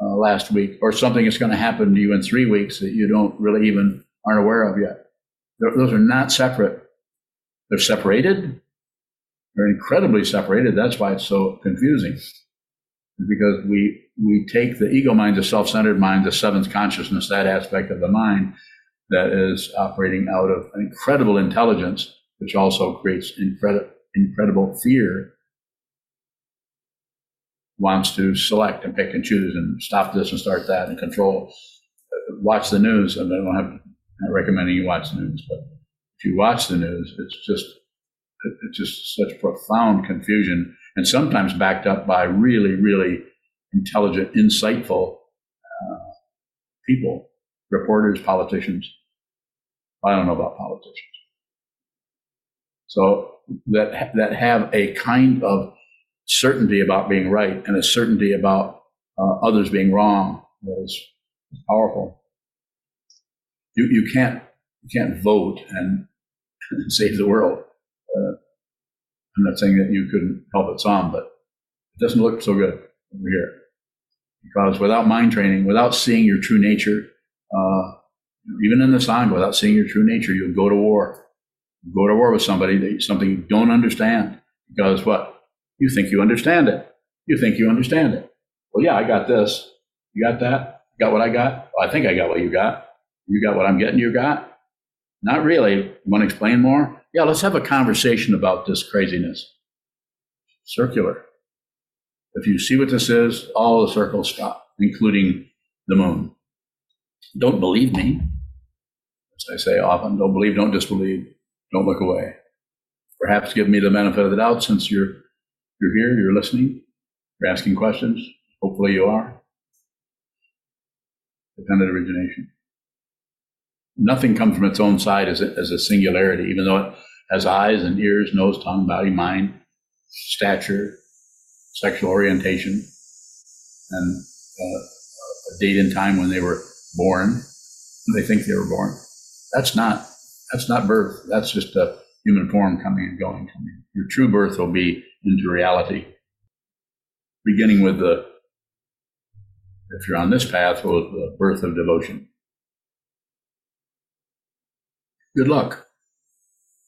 uh, last week, or something that's going to happen to you in three weeks that you don't really even aren't aware of yet. Those are not separate. They're separated, they're incredibly separated. That's why it's so confusing. Because we we take the ego mind, the self-centered mind, the seventh consciousness, that aspect of the mind that is operating out of an incredible intelligence, which also creates incredible incredible fear, wants to select and pick and choose and stop this and start that and control. Watch the news. And I don't have, I'm not recommending you watch the news, but if you watch the news, it's just it's just such profound confusion, and sometimes backed up by really, really intelligent, insightful uh, people, reporters, politicians. I don't know about politicians. So that that have a kind of certainty about being right and a certainty about uh, others being wrong is powerful. You you can't you can't vote and, and save the world. Uh, I'm not saying that you couldn't help it some, but It doesn't look so good over here. Because without mind training, without seeing your true nature, uh, even in the song, without seeing your true nature, you'll go to war. You go to war with somebody that something you don't understand. Because what? You think you understand it. You think you understand it. Well, yeah, I got this. You got that? Got what I got? Well, I think I got what you got. You got what I'm getting you got? Not really. You want to explain more? Yeah, let's have a conversation about this craziness. Circular. If you see what this is, all the circles stop, including the moon. Don't believe me. As I say often, don't believe, don't disbelieve, don't look away. Perhaps give me the benefit of the doubt since you're you're here, you're listening, you're asking questions. Hopefully you are. Dependent origination. Nothing comes from its own side as a, as a singularity, even though it has eyes and ears, nose, tongue, body, mind, stature, sexual orientation, and uh, a date and time when they were born. They think they were born. That's not that's not birth. That's just a human form coming and going. Your true birth will be into reality, beginning with the if you're on this path, with the birth of devotion. Good luck.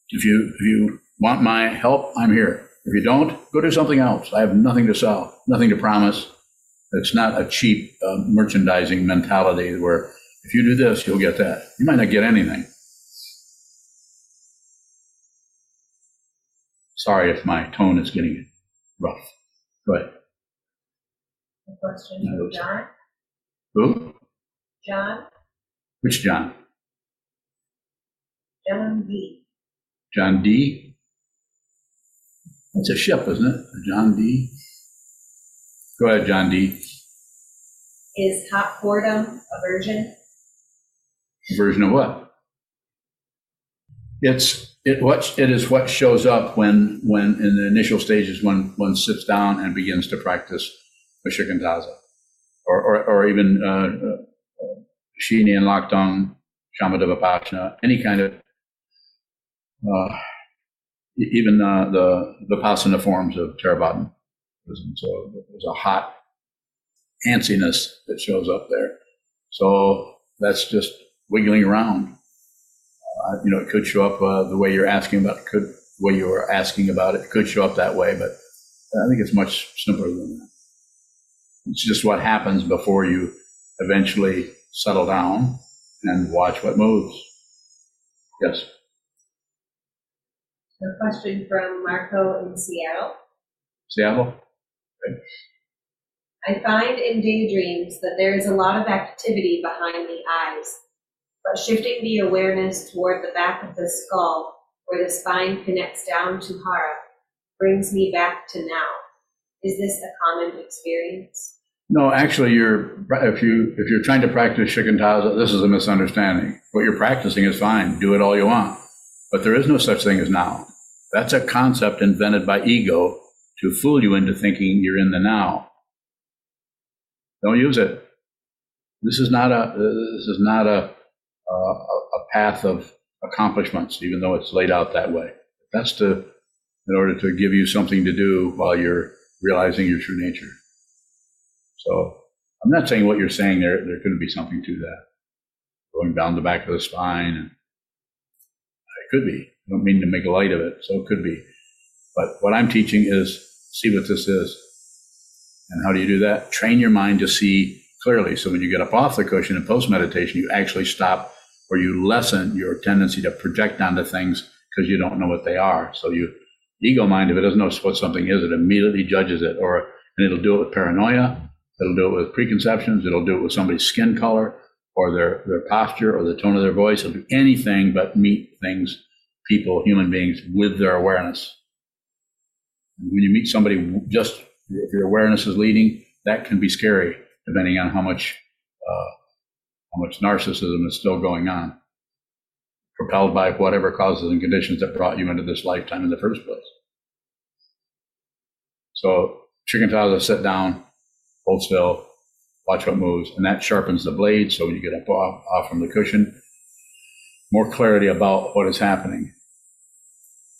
If you if you want my help, I'm here. If you don't, go do something else. I have nothing to sell, nothing to promise. It's not a cheap uh, merchandising mentality where if you do this, you'll get that. You might not get anything. Sorry if my tone is getting rough. Go ahead. A question from John. Who? John. Which John? John D. John D. That's a ship, isn't it? John D. Go ahead, John D. Is hot boredom aversion? Version of what? It's it what it is what shows up when when in the initial stages when one sits down and begins to practice the or or, or even uh, uh, Shini and Lakdong, Shamatha Vipassana, any kind of uh, even uh, the Vipassana forms of Theravada. So there's a hot antsiness that shows up there. So that's just wiggling around. Uh, you know, it could show up uh, the way you're asking about it, could the way you were asking about it, it could show up that way, but I think it's much simpler than that. It's just what happens before you eventually settle down and watch what moves. Yes. A question from Marco in Seattle. Seattle? Okay. I find in daydreams that there is a lot of activity behind the eyes, but shifting the awareness toward the back of the skull, where the spine connects down to Hara, brings me back to now. Is this a common experience? No, actually, you're if you if you're trying to practice shikantaza, this is a misunderstanding. What you're practicing is fine. Do it all you want, but there is no such thing as now. That's a concept invented by ego to fool you into thinking you're in the now. Don't use it. This is not a this is not a Uh, a, a path of accomplishments, even though it's laid out that way. That's to in order to give you something to do while you're realizing your true nature. So I'm not saying what you're saying there. There could be something to that, going down the back of the spine, and it could be. I don't mean to make light of it, so it could be. But what I'm teaching is see what this is. And how do you do that? Train your mind to see clearly. So when you get up off the cushion in post meditation, you actually stop or you lessen your tendency to project onto things because you don't know what they are. So you ego mind, if it doesn't know what something is, it immediately judges it, or and it'll do it with paranoia, it'll do it with preconceptions, it'll do it with somebody's skin color or their their posture or the tone of their voice. It'll do anything but meet things, people, human beings with their awareness. And when you meet somebody just if your awareness is leading, that can be scary, depending on how much uh, how much narcissism is still going on, propelled by whatever causes and conditions that brought you into this lifetime in the first place. So shikantaza, sit down, hold still, watch what moves, and that sharpens the blade. So when you get up off, off from the cushion, more clarity about what is happening.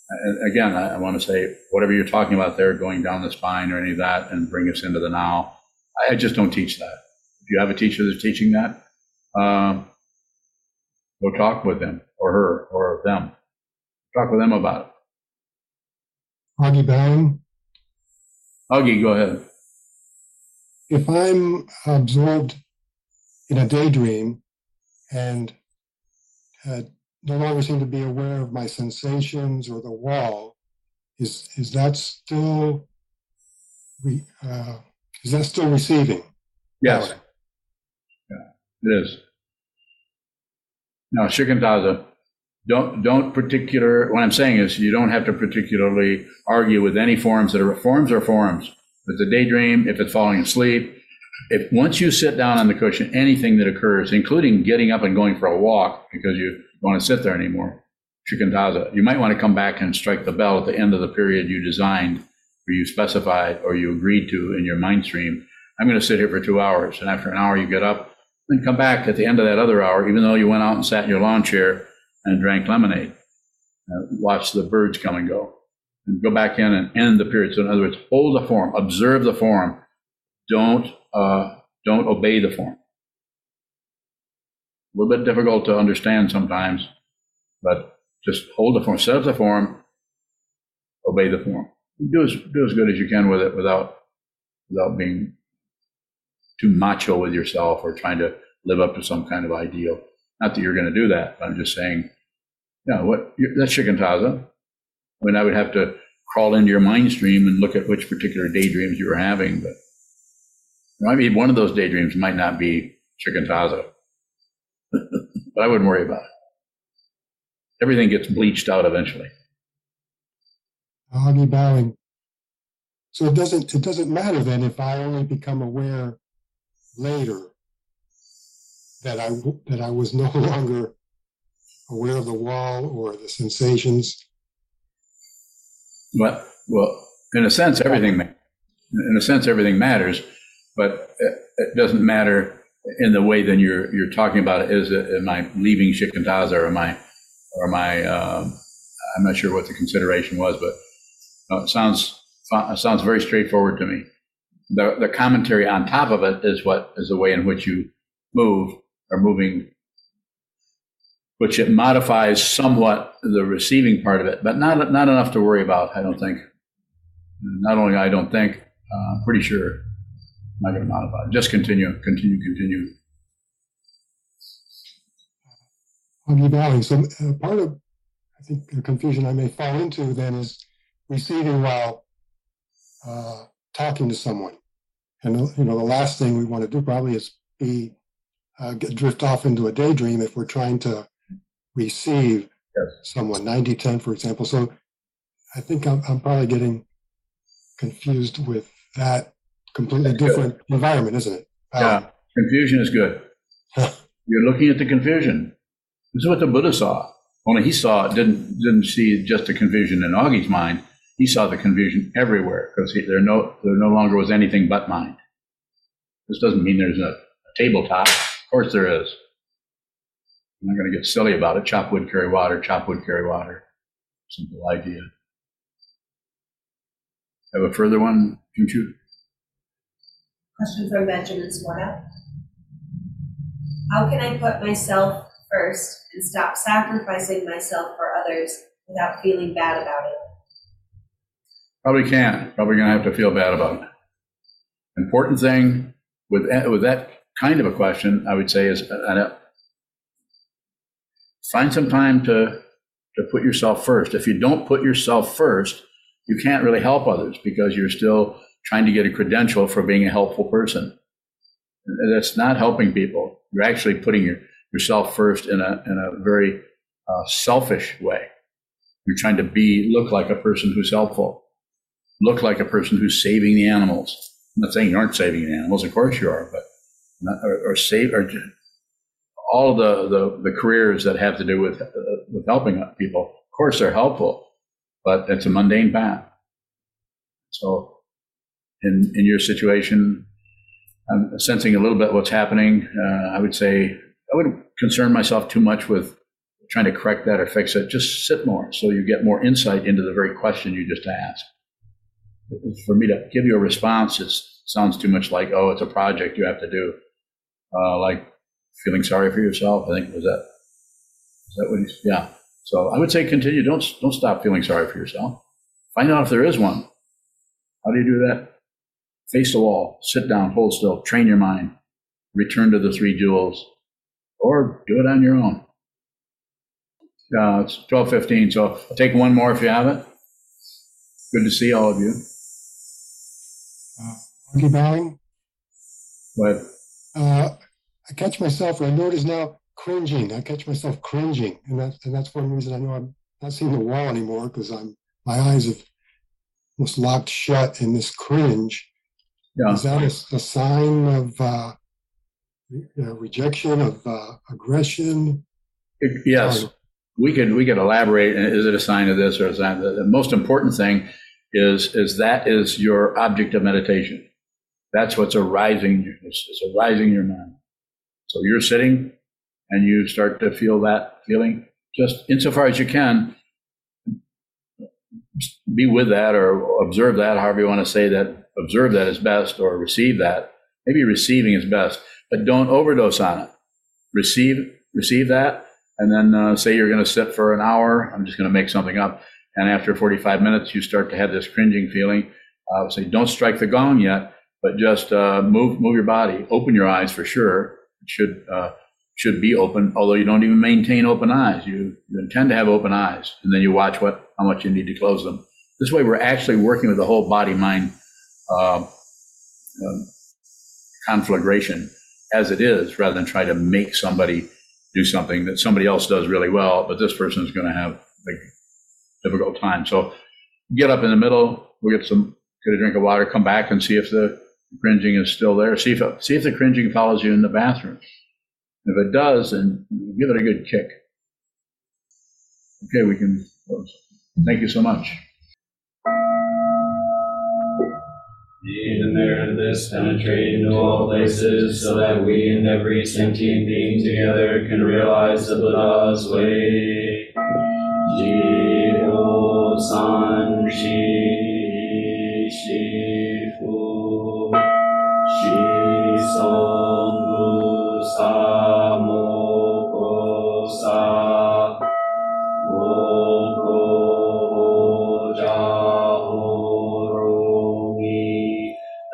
And again, I, I want to say, whatever you're talking about there, going down the spine or any of that, and bring us into the now. I just don't teach that. If you have a teacher that's teaching that, um, go talk with them or her or them. Talk with them about it. Augie Bowing, Augie, go ahead. if I'm absorbed in a daydream and uh, no longer seem to be aware of my sensations or the wall, is is that still re, uh, is that still receiving? Yes. It is. Now, shikantaza, don't don't particular. What I'm saying is, you don't have to particularly argue with any forms that are forms or forms. If it's a daydream, if it's falling asleep, if once you sit down on the cushion, anything that occurs, including getting up and going for a walk because you don't want to sit there anymore, shikantaza, you might want to come back and strike the bell at the end of the period you designed, or you specified, or you agreed to in your mind stream. I'm going to sit here for two hours, and after an hour, you get up and come back at the end of that other hour, even though you went out and sat in your lawn chair and drank lemonade, uh, watch the birds come and go, and go back in and end the period. So, in other words, hold the form, observe the form, don't uh, don't obey the form. A little bit difficult to understand sometimes, but just hold the form, set up the form, obey the form. Do as do as good as you can with it without without being too macho with yourself or trying to live up to some kind of ideal. Not that you're going to do that. But I'm just saying, you know, what that's shikantaza. I mean, I would have to crawl into your mind stream and look at which particular daydreams you were having, but I mean, one of those daydreams might not be shikantaza, but I wouldn't worry about it. Everything gets bleached out eventually. Augie Bowing. So it doesn't it doesn't matter then if I only become aware later that I that I was no longer aware of the wall or the sensations. Well, well, in a sense, everything, in a sense, everything matters, but it, doesn't matter in the way that you're you're talking about it. Is it, am I leaving shikantaza or am I, or am I? Um, I'm not sure what the consideration was, but uh, it sounds it sounds very straightforward to me. The the commentary on top of it is what is the way in which you move or moving, which it modifies somewhat the receiving part of it, but not not enough to worry about. I don't think. Not only I don't think, uh, I'm pretty sure. I'm not going to modify. it. Just continue, continue, continue. Augie Bowing. So uh, part of I think the confusion I may fall into then is receiving while uh, talking to someone. And you know, the last thing we want to do probably is be uh, get, drift off into a daydream if we're trying to receive Yes. someone 90 10 for example so i think i'm, I'm probably getting confused with that completely That's good. different environment isn't it Yeah, confusion is good. You're looking at the confusion. This is what the Buddha saw. Only he saw it didn't didn't see just the confusion in Augie's mind. He saw the confusion everywhere because there no there no longer was anything but mind. This doesn't mean there's a, a tabletop. Of course there is. I'm not going to get silly about it. Chop wood, carry water. Chop wood, carry water. Simple idea. Have a further one, Junchu? Question from Benjamin Sweta. How can I put myself first and stop sacrificing myself for others without feeling bad about it? Probably can't. Probably going to have to feel bad about it. Important thing with with that kind of a question, I would say, is uh, find some time to to put yourself first. If you don't put yourself first, you can't really help others because you're still trying to get a credential for being a helpful person. That's not helping people. You're actually putting your, yourself first in a in a very uh, selfish way. You're trying to be look like a person who's helpful look like a person who's saving the animals. I'm not saying you aren't saving the animals, of course you are, but not, or, or save or all the, the the careers that have to do with uh, with helping people. Of course, they're helpful, but it's a mundane path. So, in in your situation, I'm sensing a little bit what's happening. Uh, I would say I wouldn't concern myself too much with trying to correct that or fix it, just sit more so you get more insight into the very question you just asked. For me to give you a response, it sounds too much like, oh, it's a project you have to do. Uh, like feeling sorry for yourself. I think was that. Is that what he's? Yeah. So I would say continue. Don't don't stop feeling sorry for yourself. Find out if there is one. How do you do that? Face the wall. Sit down. Hold still. Train your mind. Return to the three jewels, or do it on your own. Uh, it's twelve fifteen. So I'll take one more if you have it. Good to see all of you. Uh, Monkey bowing. But Uh, I catch myself, I notice now cringing. I catch myself cringing, and that's and that's one reason I know I'm not seeing the wall anymore because I'm my eyes have almost locked shut in this cringe. yeah, Is that a sign of uh, you know, rejection of uh, aggression? It- Yes, we can we can elaborate, is it a sign of this or a sign of that? The most important thing is, is that is your object of meditation. That's what's arising, it's, it's arising your mind. So you're sitting and you start to feel that feeling, just insofar as you can, be with that or observe that, however you want to say that, observe that is best or receive that. Maybe receiving is best, but don't overdose on it. Receive, receive that and then uh, say you're going to sit for an hour. I'm just going to make something up. And after 45 minutes, you start to have this cringing feeling. Uh, say, don't strike the gong yet, but just uh, move move your body, open your eyes for sure. It should uh, should be open, although you don't even maintain open eyes. You, you intend to have open eyes, and then you watch what how much you need to close them. This way, we're actually working with the whole body mind uh, um, conflagration as it is, rather than try to make somebody do something that somebody else does really well, but this person is going to have a difficult time. So get up in the middle, we'll get some, get a drink of water, come back and see if the cringing is still there. See if, see if the cringing follows you in the bathroom. If it does, then give it a good kick. Okay, we can close. Thank you so much. Even there this penetrate into all places, so that we and every sentient being together can realize the Buddha's way. Jiho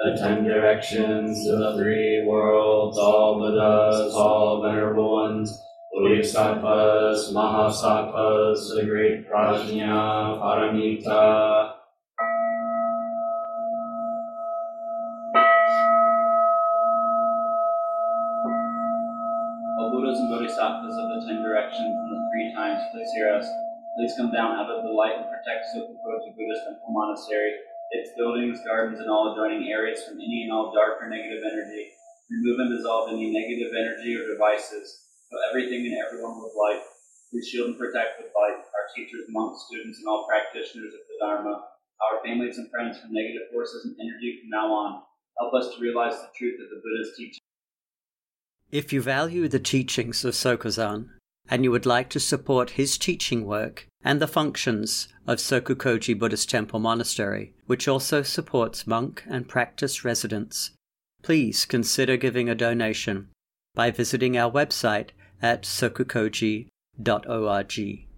The ten directions to the three worlds, all Buddhas, all venerable Bodhisattvas, Mahasattvas, the great Prajna, Paramita. O Buddhas and Bodhisattvas of the ten directions and the three times, please hear us. Please come down out of the light and protect Sokukoji Buddhist Temple Monastery, its buildings, gardens, and all adjoining areas from any and all dark or negative energy. Remove and dissolve any negative energy or devices. Fill everything and everyone with light. Please shield and protect with light our teachers, monks, students, and all practitioners of the Dharma, our families and friends from negative forces and energy from now on. Help us to realize the truth of the Buddha's teaching. If you value the teachings of Sokuzan and you would like to support his teaching work and the functions of Sokukoji Buddhist Temple Monastery, which also supports monk and practice residents, please consider giving a donation by visiting our website at sokukoji.org.